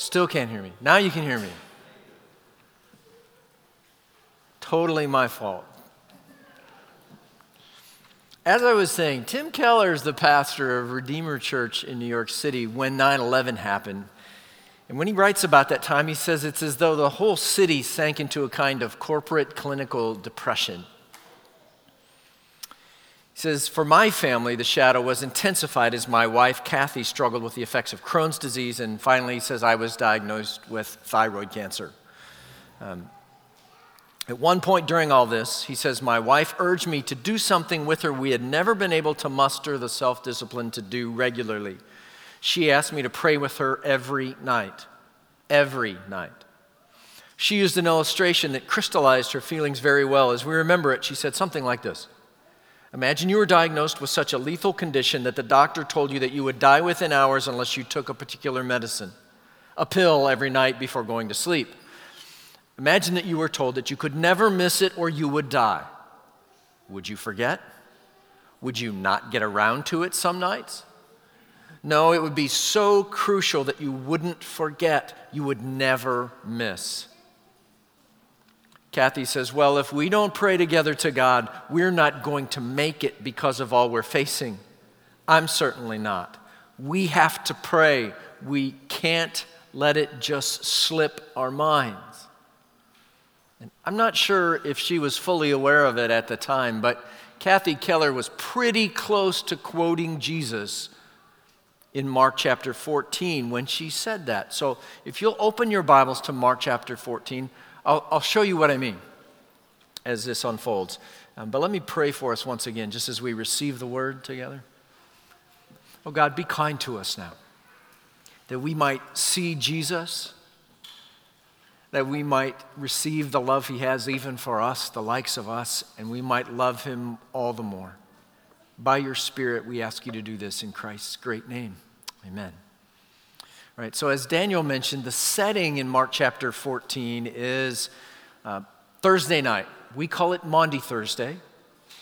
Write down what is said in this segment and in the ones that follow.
Still can't hear me. Now you can hear me. Totally my fault. As I was saying, Tim Keller is the pastor of Redeemer Church in New York City when 9 11 happened. And when he writes about that time, he says it's as though the whole city sank into a kind of corporate clinical depression. Says, For my family, the shadow was intensified as my wife, Kathy, struggled with the effects of Crohn's disease. And finally, he says, I was diagnosed with thyroid cancer. Um, at one point during all this, he says, My wife urged me to do something with her we had never been able to muster the self discipline to do regularly. She asked me to pray with her every night. Every night. She used an illustration that crystallized her feelings very well. As we remember it, she said something like this Imagine you were diagnosed with such a lethal condition that the doctor told you that you would die within hours unless you took a particular medicine, a pill every night before going to sleep. Imagine that you were told that you could never miss it or you would die. Would you forget? Would you not get around to it some nights? No, it would be so crucial that you wouldn't forget, you would never miss. Kathy says, Well, if we don't pray together to God, we're not going to make it because of all we're facing. I'm certainly not. We have to pray. We can't let it just slip our minds. And I'm not sure if she was fully aware of it at the time, but Kathy Keller was pretty close to quoting Jesus in Mark chapter 14 when she said that. So if you'll open your Bibles to Mark chapter 14, I'll, I'll show you what I mean as this unfolds. Um, but let me pray for us once again, just as we receive the word together. Oh God, be kind to us now, that we might see Jesus that we might receive the love he has even for us, the likes of us, and we might love him all the more. By your Spirit, we ask you to do this in Christ's great name. Amen. Right, so as Daniel mentioned, the setting in Mark chapter 14 is uh, Thursday night. We call it Maundy Thursday.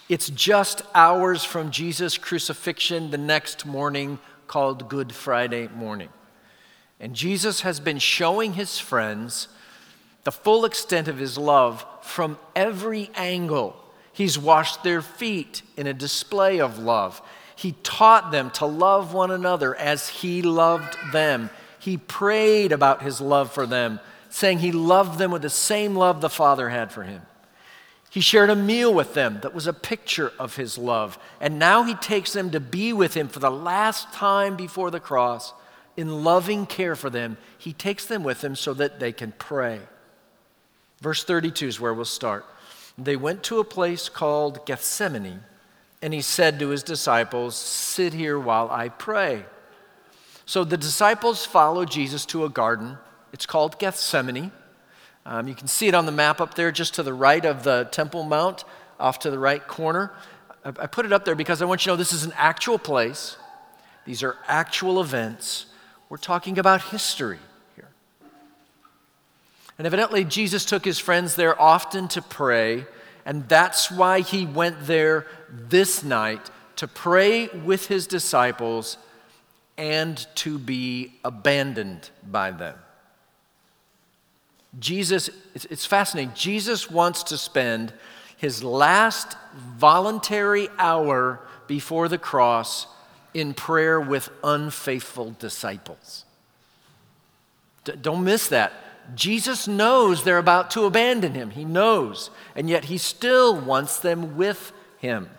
It's just hours from Jesus' crucifixion the next morning, called Good Friday morning. And Jesus has been showing his friends the full extent of his love from every angle. He's washed their feet in a display of love. He taught them to love one another as he loved them. He prayed about his love for them, saying he loved them with the same love the Father had for him. He shared a meal with them that was a picture of his love. And now he takes them to be with him for the last time before the cross. In loving care for them, he takes them with him so that they can pray. Verse 32 is where we'll start. They went to a place called Gethsemane, and he said to his disciples, Sit here while I pray. So the disciples follow Jesus to a garden. It's called Gethsemane. Um, you can see it on the map up there, just to the right of the Temple Mount, off to the right corner. I, I put it up there because I want you to know this is an actual place. These are actual events. We're talking about history. Here. And evidently, Jesus took his friends there often to pray, and that's why he went there this night to pray with his disciples and to be abandoned by them. Jesus, it's fascinating. Jesus wants to spend his last voluntary hour before the cross in prayer with unfaithful disciples. D- don't miss that. Jesus knows they're about to abandon him. He knows. And yet he still wants them with him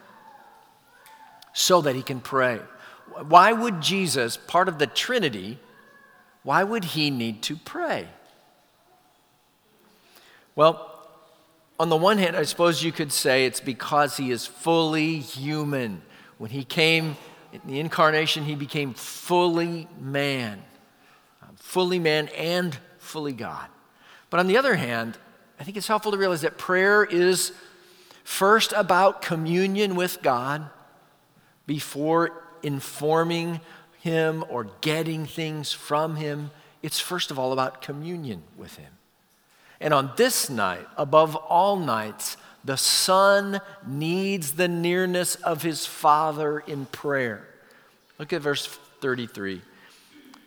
so that he can pray. Why would Jesus, part of the Trinity, why would he need to pray? Well, on the one hand, I suppose you could say it's because he is fully human. When he came in the incarnation, he became fully man, um, fully man and fully God. But on the other hand, I think it's helpful to realize that prayer is first about communion with God before informing Him or getting things from Him. It's first of all about communion with Him. And on this night, above all nights, the Son needs the nearness of His Father in prayer. Look at verse 33.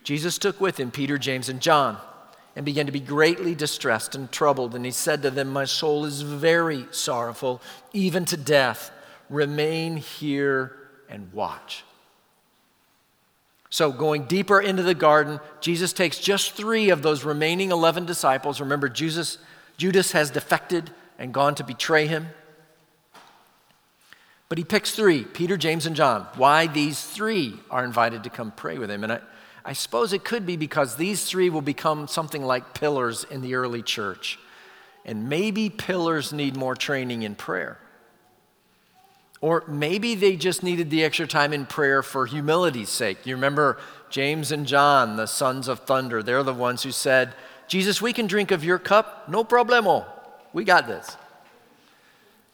Jesus took with him Peter, James, and John and began to be greatly distressed and troubled. And he said to them, My soul is very sorrowful, even to death. Remain here and watch. So, going deeper into the garden, Jesus takes just three of those remaining 11 disciples. Remember, Jesus, Judas has defected and gone to betray him. But he picks three Peter, James, and John. Why these three are invited to come pray with him. And I, I suppose it could be because these three will become something like pillars in the early church. And maybe pillars need more training in prayer. Or maybe they just needed the extra time in prayer for humility's sake. You remember James and John, the sons of thunder, they're the ones who said, Jesus, we can drink of your cup, no problemo. We got this.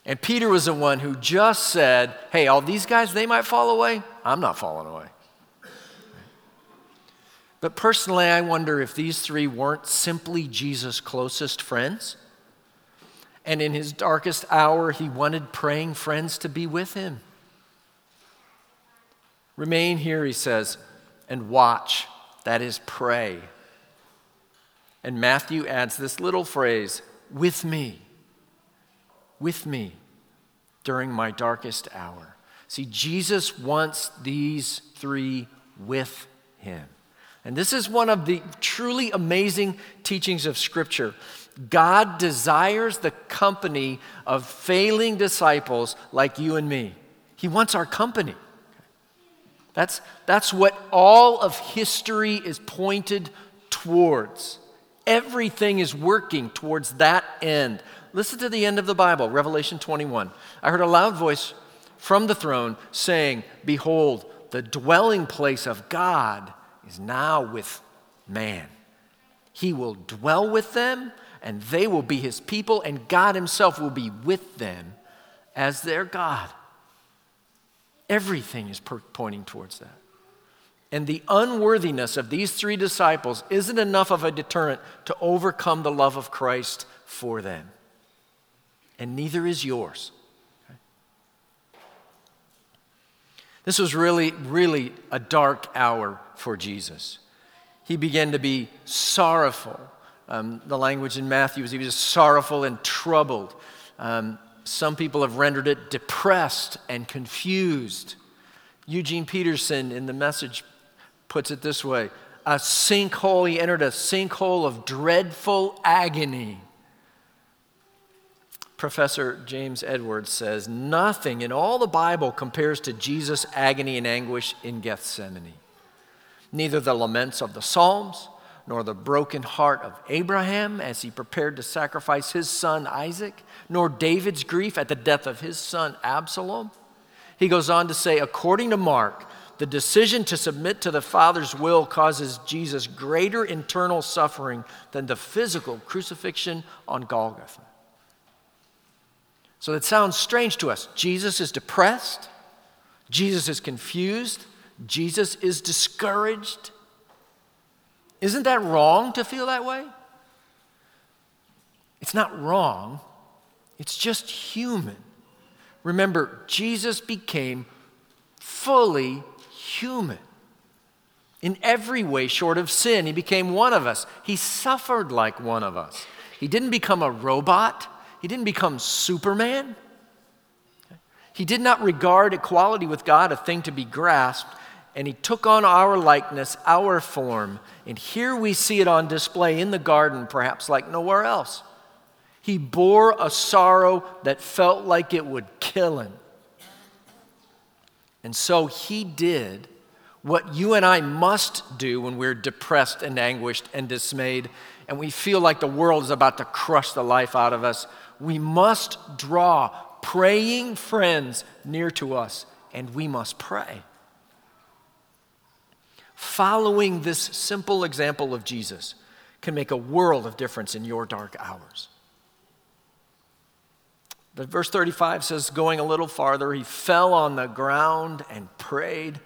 And Peter was the one who just said, Hey, all these guys, they might fall away. I'm not falling away. But personally, I wonder if these three weren't simply Jesus' closest friends. And in his darkest hour, he wanted praying friends to be with him. Remain here, he says, and watch. That is, pray. And Matthew adds this little phrase with me, with me during my darkest hour. See, Jesus wants these three with him. And this is one of the truly amazing teachings of Scripture. God desires the company of failing disciples like you and me. He wants our company. That's, that's what all of history is pointed towards. Everything is working towards that end. Listen to the end of the Bible, Revelation 21. I heard a loud voice from the throne saying, Behold, the dwelling place of God is now with man. He will dwell with them, and they will be his people, and God himself will be with them as their God. Everything is pointing towards that. And the unworthiness of these three disciples isn't enough of a deterrent to overcome the love of Christ for them. And neither is yours. This was really, really a dark hour for Jesus. He began to be sorrowful. Um, the language in Matthew is he was sorrowful and troubled. Um, some people have rendered it depressed and confused. Eugene Peterson in the message puts it this way a sinkhole, he entered a sinkhole of dreadful agony. Professor James Edwards says, Nothing in all the Bible compares to Jesus' agony and anguish in Gethsemane. Neither the laments of the Psalms, nor the broken heart of Abraham as he prepared to sacrifice his son Isaac, nor David's grief at the death of his son Absalom. He goes on to say, according to Mark, the decision to submit to the Father's will causes Jesus greater internal suffering than the physical crucifixion on Golgotha. So it sounds strange to us. Jesus is depressed, Jesus is confused, Jesus is discouraged. Isn't that wrong to feel that way? It's not wrong, it's just human. Remember, Jesus became fully human. In every way, short of sin, he became one of us. He suffered like one of us. He didn't become a robot. He didn't become Superman. He did not regard equality with God a thing to be grasped, and he took on our likeness, our form. And here we see it on display in the garden, perhaps like nowhere else. He bore a sorrow that felt like it would kill him. And so he did what you and I must do when we're depressed and anguished and dismayed, and we feel like the world is about to crush the life out of us we must draw praying friends near to us, and we must pray. Following this simple example of Jesus can make a world of difference in your dark hours. But verse 35 says, going a little farther, he fell on the ground and prayed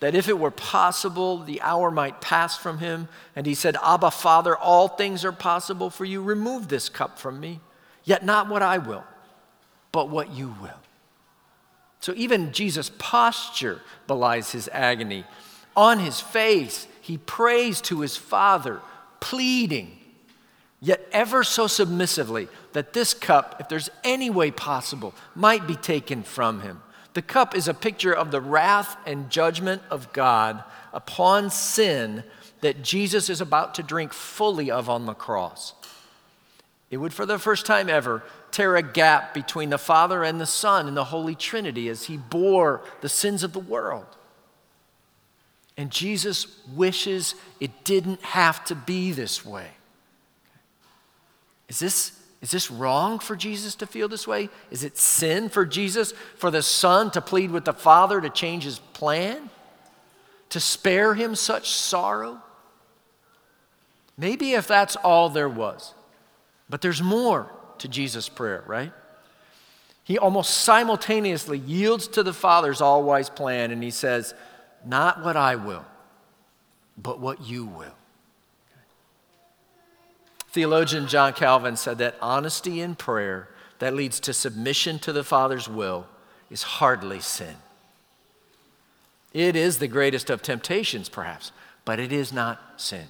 that if it were possible, the hour might pass from him. And he said, Abba, Father, all things are possible for you. Remove this cup from me. Yet not what I will, but what you will. So even Jesus' posture belies his agony. On his face, he prays to his Father, pleading, yet ever so submissively, that this cup, if there's any way possible, might be taken from him. The cup is a picture of the wrath and judgment of God upon sin that Jesus is about to drink fully of on the cross. It would, for the first time ever, tear a gap between the Father and the Son in the Holy Trinity as he bore the sins of the world. And Jesus wishes it didn't have to be this way. Is this, is this wrong for Jesus to feel this way? Is it sin for Jesus, for the Son to plead with the Father to change his plan? To spare him such sorrow? Maybe if that's all there was. But there's more to Jesus' prayer, right? He almost simultaneously yields to the Father's all wise plan and he says, Not what I will, but what you will. Theologian John Calvin said that honesty in prayer that leads to submission to the Father's will is hardly sin. It is the greatest of temptations, perhaps, but it is not sin.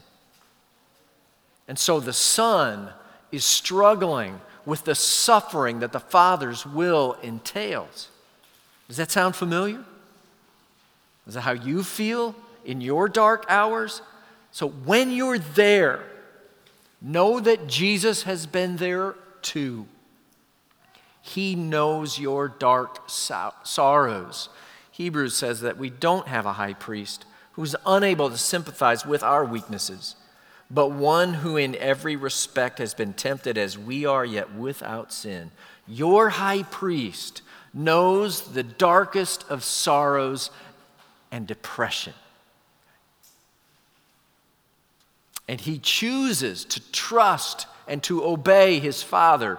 And so the Son is struggling with the suffering that the Father's will entails. Does that sound familiar? Is that how you feel in your dark hours? So when you're there, know that Jesus has been there too. He knows your dark so- sorrows. Hebrews says that we don't have a high priest who's unable to sympathize with our weaknesses but one who in every respect has been tempted as we are, yet without sin. Your high priest knows the darkest of sorrows and depression. And he chooses to trust and to obey his Father.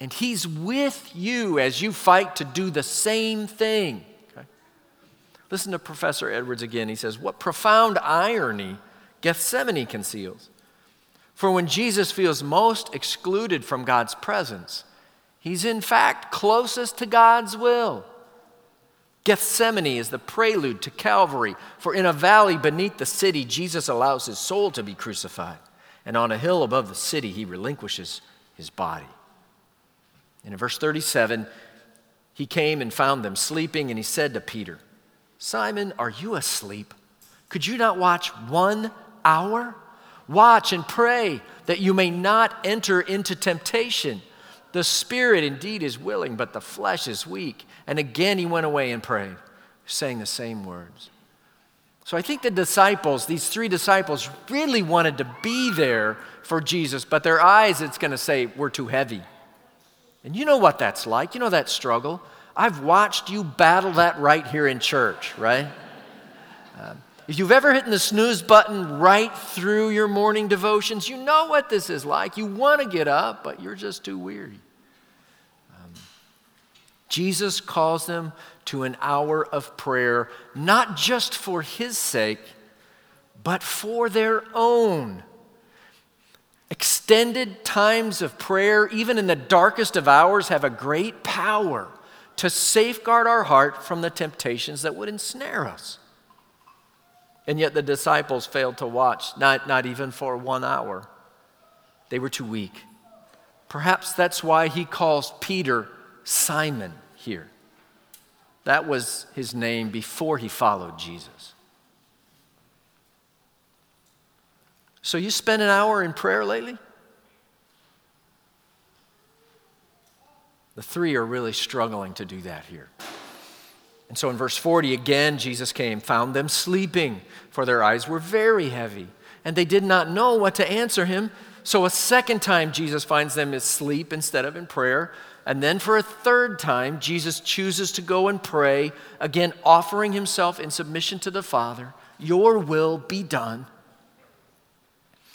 And he's with you as you fight to do the same thing. Okay? Listen to Professor Edwards again. He says, What profound irony Gethsemane conceals. For when Jesus feels most excluded from God's presence, he's in fact closest to God's will. Gethsemane is the prelude to Calvary, for in a valley beneath the city, Jesus allows his soul to be crucified, and on a hill above the city, he relinquishes his body. And in verse 37, he came and found them sleeping, and he said to Peter, Simon, are you asleep? Could you not watch one hour? Watch and pray that you may not enter into temptation. The spirit indeed is willing, but the flesh is weak. And again he went away and prayed, saying the same words. So I think the disciples, these three disciples, really wanted to be there for Jesus, but their eyes, it's going to say, were too heavy. And you know what that's like. You know that struggle. I've watched you battle that right here in church, right? Um, if you've ever hit the snooze button right through your morning devotions, you know what this is like. You want to get up, but you're just too weary. Jesus calls them to an hour of prayer, not just for his sake, but for their own. Extended times of prayer, even in the darkest of hours, have a great power to safeguard our heart from the temptations that would ensnare us. And yet the disciples failed to watch, not, not even for one hour. They were too weak. Perhaps that's why he calls Peter Simon here. That was his name before he followed Jesus. So, you spent an hour in prayer lately? The three are really struggling to do that here. And so in verse 40, again, Jesus came, found them sleeping, for their eyes were very heavy, and they did not know what to answer him. So a second time, Jesus finds them asleep instead of in prayer. And then for a third time, Jesus chooses to go and pray, again, offering himself in submission to the Father Your will be done.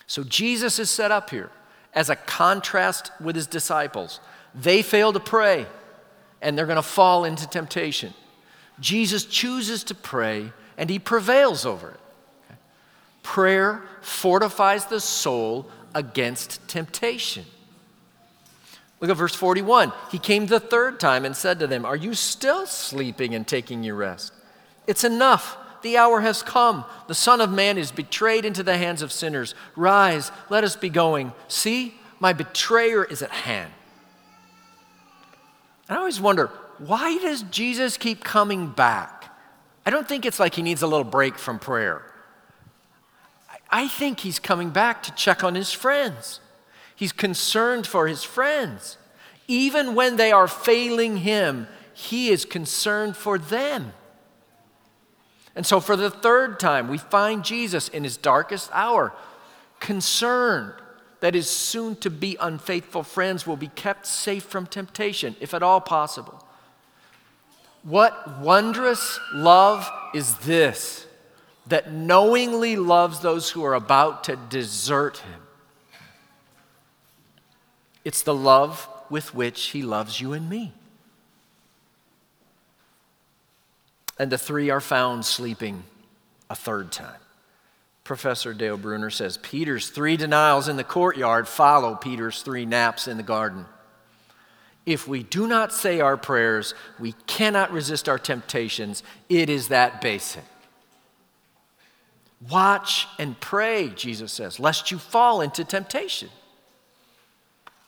So Jesus is set up here as a contrast with his disciples. They fail to pray, and they're going to fall into temptation. Jesus chooses to pray and he prevails over it. Prayer fortifies the soul against temptation. Look at verse 41. He came the third time and said to them, Are you still sleeping and taking your rest? It's enough. the hour has come. The Son of Man is betrayed into the hands of sinners. Rise, let us be going. See, my betrayer is at hand. I always wonder why does Jesus keep coming back? I don't think it's like he needs a little break from prayer. I think he's coming back to check on his friends. He's concerned for his friends. Even when they are failing him, he is concerned for them. And so, for the third time, we find Jesus in his darkest hour, concerned that his soon to be unfaithful friends will be kept safe from temptation, if at all possible. What wondrous love is this that knowingly loves those who are about to desert him? It's the love with which he loves you and me. And the three are found sleeping a third time. Professor Dale Bruner says Peter's three denials in the courtyard follow Peter's three naps in the garden. If we do not say our prayers, we cannot resist our temptations. It is that basic. Watch and pray, Jesus says, lest you fall into temptation.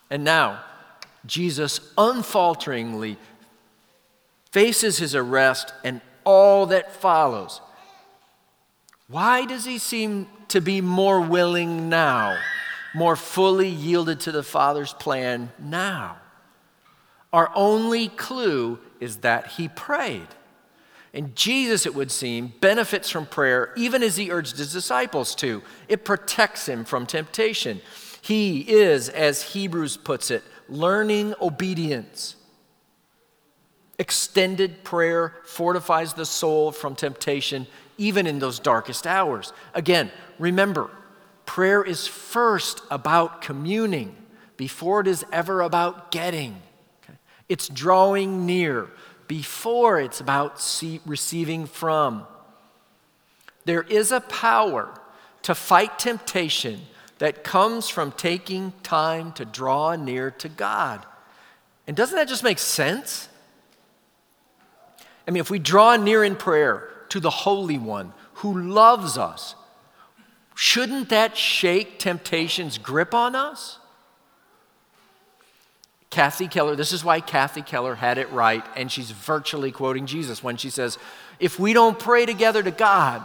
And now, Jesus unfalteringly faces his arrest and all that follows. Why does he seem to be more willing now, more fully yielded to the Father's plan now? Our only clue is that he prayed. And Jesus, it would seem, benefits from prayer even as he urged his disciples to. It protects him from temptation. He is, as Hebrews puts it, learning obedience. Extended prayer fortifies the soul from temptation even in those darkest hours. Again, remember, prayer is first about communing before it is ever about getting. Okay? It's drawing near before it's about see, receiving from. There is a power to fight temptation that comes from taking time to draw near to God. And doesn't that just make sense? I mean, if we draw near in prayer, to the Holy One who loves us, shouldn't that shake temptation's grip on us? Kathy Keller, this is why Kathy Keller had it right, and she's virtually quoting Jesus when she says, If we don't pray together to God,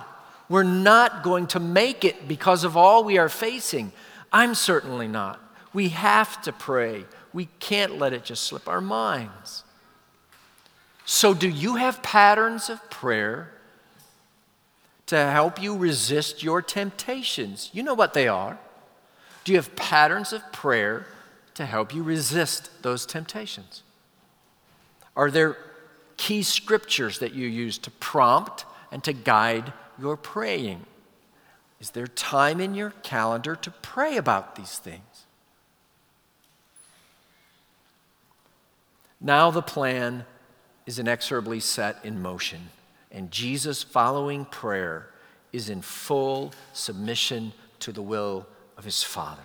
we're not going to make it because of all we are facing. I'm certainly not. We have to pray. We can't let it just slip our minds. So, do you have patterns of prayer to help you resist your temptations. You know what they are. Do you have patterns of prayer to help you resist those temptations? Are there key scriptures that you use to prompt and to guide your praying? Is there time in your calendar to pray about these things? Now the plan is inexorably set in motion. And Jesus, following prayer, is in full submission to the will of his Father.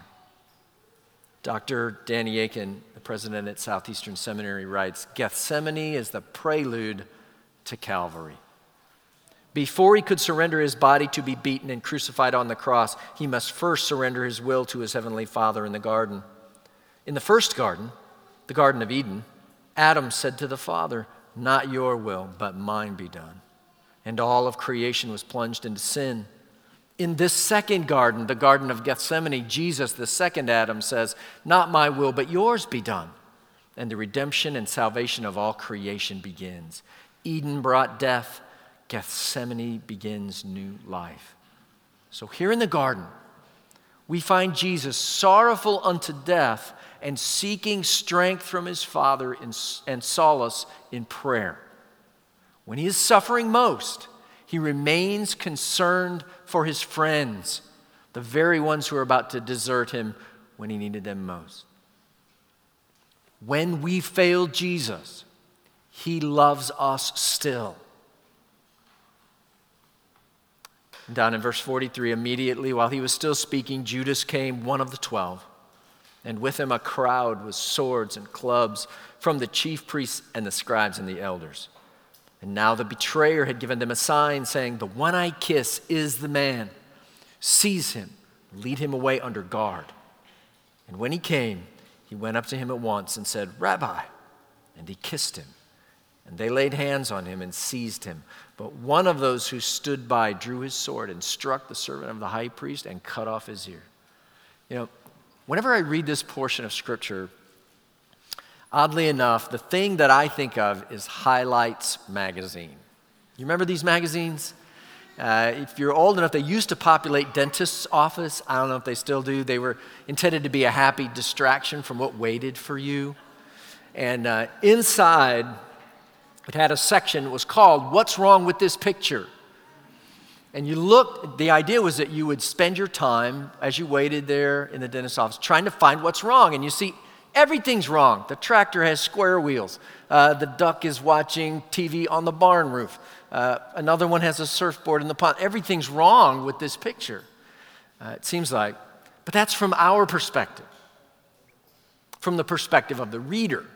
Dr. Danny Akin, the president at Southeastern Seminary, writes Gethsemane is the prelude to Calvary. Before he could surrender his body to be beaten and crucified on the cross, he must first surrender his will to his heavenly Father in the garden. In the first garden, the Garden of Eden, Adam said to the Father, Not your will, but mine be done and all of creation was plunged into sin. In this second garden, the Garden of Gethsemane, Jesus, the second Adam, says, Not my will, but yours be done. And the redemption and salvation of all creation begins. Eden brought death, Gethsemane begins new life. So here in the garden, we find Jesus sorrowful unto death and seeking strength from his Father and solace in prayer. When he is suffering most, he remains concerned for his friends, the very ones who are about to desert him when he needed them most. When we fail Jesus, he loves us still. And down in verse 43, immediately while he was still speaking, Judas came, one of the twelve, and with him a crowd with swords and clubs from the chief priests and the scribes and the elders. And now the betrayer had given them a sign saying, The one I kiss is the man. Seize him, lead him away under guard. And when he came, he went up to him at once and said, Rabbi. And he kissed him. And they laid hands on him and seized him. But one of those who stood by drew his sword and struck the servant of the high priest and cut off his ear. You know, whenever I read this portion of scripture, oddly enough, the thing that I think of is Highlights magazine. You remember these magazines? Uh, if you're old enough, they used to populate dentist's office. I don't know if they still do. They were intended to be a happy distraction from what waited for you. And uh, inside, it had a section that was called What's Wrong with This Picture? And you looked, the idea was that you would spend your time as you waited there in the dentist's office trying to find what's wrong. And you see, everything's wrong. The tractor has square wheels, uh, the duck is watching TV on the barn roof. Uh, another one has a surfboard in the pond. Everything's wrong with this picture, uh, it seems like. But that's from our perspective, from the perspective of the reader,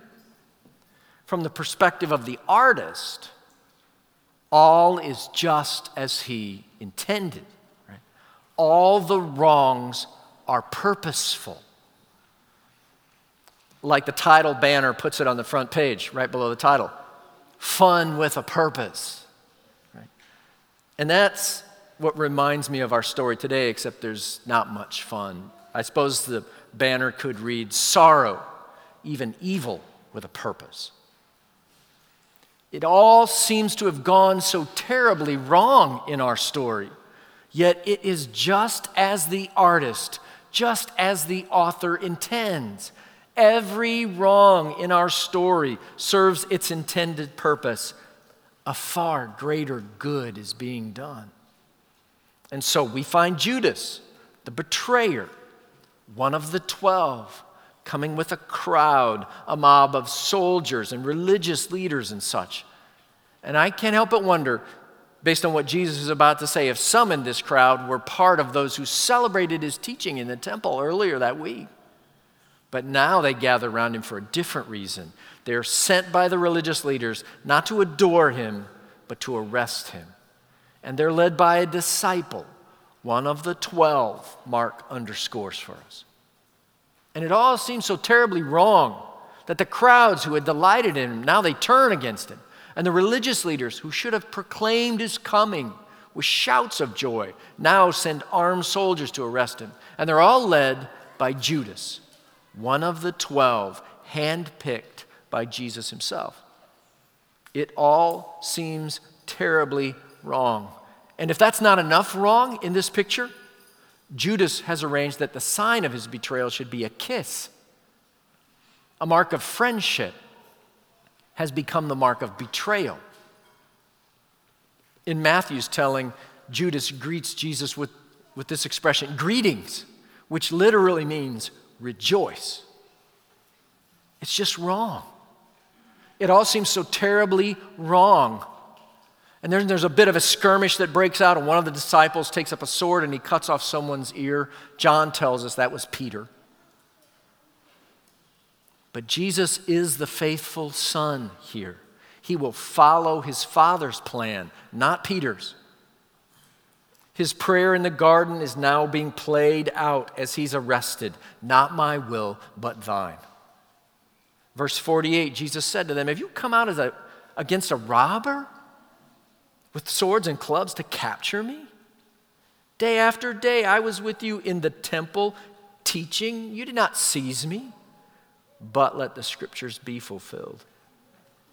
from the perspective of the artist. All is just as he intended. Right? All the wrongs are purposeful. Like the title banner puts it on the front page, right below the title Fun with a Purpose. And that's what reminds me of our story today, except there's not much fun. I suppose the banner could read sorrow, even evil with a purpose. It all seems to have gone so terribly wrong in our story, yet it is just as the artist, just as the author intends. Every wrong in our story serves its intended purpose a far greater good is being done. And so we find Judas, the betrayer, one of the twelve, coming with a crowd, a mob of soldiers and religious leaders and such. And I can't help but wonder, based on what Jesus is about to say, if some in this crowd were part of those who celebrated his teaching in the temple earlier that week. But now they gather around him for a different reason. They're sent by the religious leaders not to adore him, but to arrest him. And they're led by a disciple, one of the 12, Mark underscores for us. And it all seems so terribly wrong that the crowds who had delighted in him, now they turn against him. And the religious leaders who should have proclaimed his coming with shouts of joy now send armed soldiers to arrest him. And they're all led by Judas, one of the 12, handpicked by Jesus himself. It all seems terribly wrong. And if that's not enough wrong in this picture, Judas has arranged that the sign of his betrayal should be a kiss. A mark of friendship has become the mark of betrayal. In Matthew's telling, Judas greets Jesus with, with this expression, greetings, which literally means rejoice. It's just wrong. It all seems so terribly wrong. And then there's a bit of a skirmish that breaks out, and one of the disciples takes up a sword and he cuts off someone's ear. John tells us that was Peter. But Jesus is the faithful Son here. He will follow his Father's plan, not Peter's. His prayer in the garden is now being played out as he's arrested. Not my will, but thine. Verse 48, Jesus said to them, Have you come out as a, against a robber with swords and clubs to capture me? Day after day I was with you in the temple teaching. You did not seize me, but let the scriptures be fulfilled.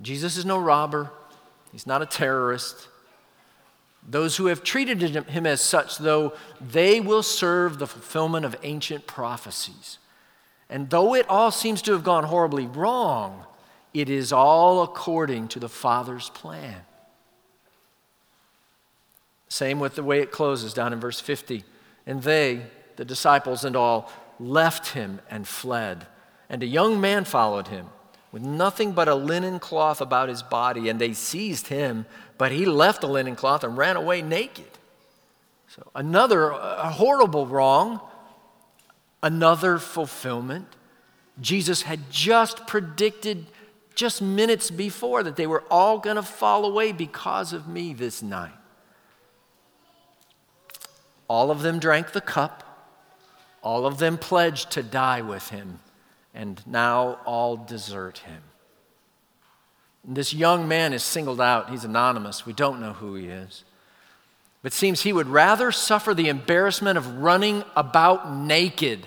Jesus is no robber, he's not a terrorist. Those who have treated him as such, though, they will serve the fulfillment of ancient prophecies. And though it all seems to have gone horribly wrong, it is all according to the Father's plan. Same with the way it closes down in verse 50. And they, the disciples and all, left him and fled. And a young man followed him with nothing but a linen cloth about his body. And they seized him, but he left the linen cloth and ran away naked. So, another horrible wrong another fulfillment. Jesus had just predicted just minutes before that they were all going to fall away because of me this night. All of them drank the cup, all of them pledged to die with him, and now all desert him. This young man is singled out. He's anonymous. We don't know who he is. But seems he would rather suffer the embarrassment of running about naked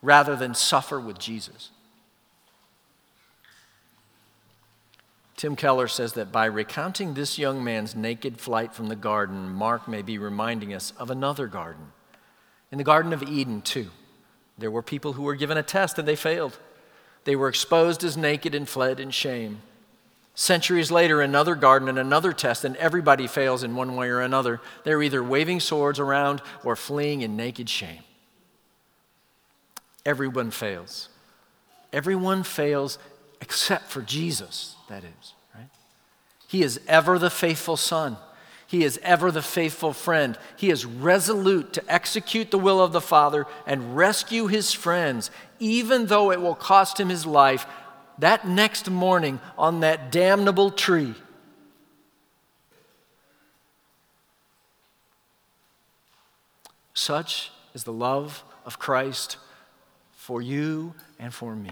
rather than suffer with Jesus. Tim Keller says that by recounting this young man's naked flight from the garden, Mark may be reminding us of another garden. In the Garden of Eden, too, there were people who were given a test and they failed. They were exposed as naked and fled in shame. Centuries later, another garden and another test, and everybody fails in one way or another. They're either waving swords around or fleeing in naked shame. Everyone fails. Everyone fails except for Jesus, that is, right? He is ever the faithful Son. He is ever the faithful friend. He is resolute to execute the will of the Father and rescue his friends, even though it will cost him his life that next morning on that damnable tree. Such is the love of Christ for you and for me.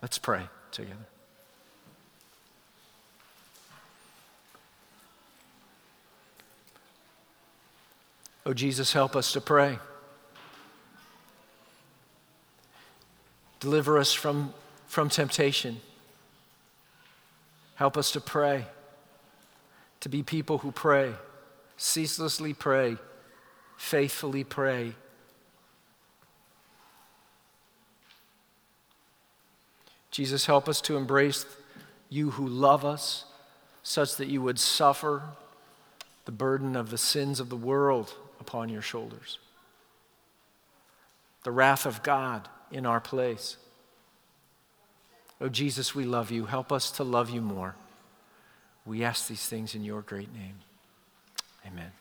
Let's pray together. Oh, Jesus, help us to pray. Deliver us from from temptation. Help us to pray, to be people who pray, ceaselessly pray, faithfully pray. Jesus, help us to embrace you who love us such that you would suffer the burden of the sins of the world upon your shoulders, the wrath of God in our place. Oh, Jesus, we love you. Help us to love you more. We ask these things in your great name. Amen.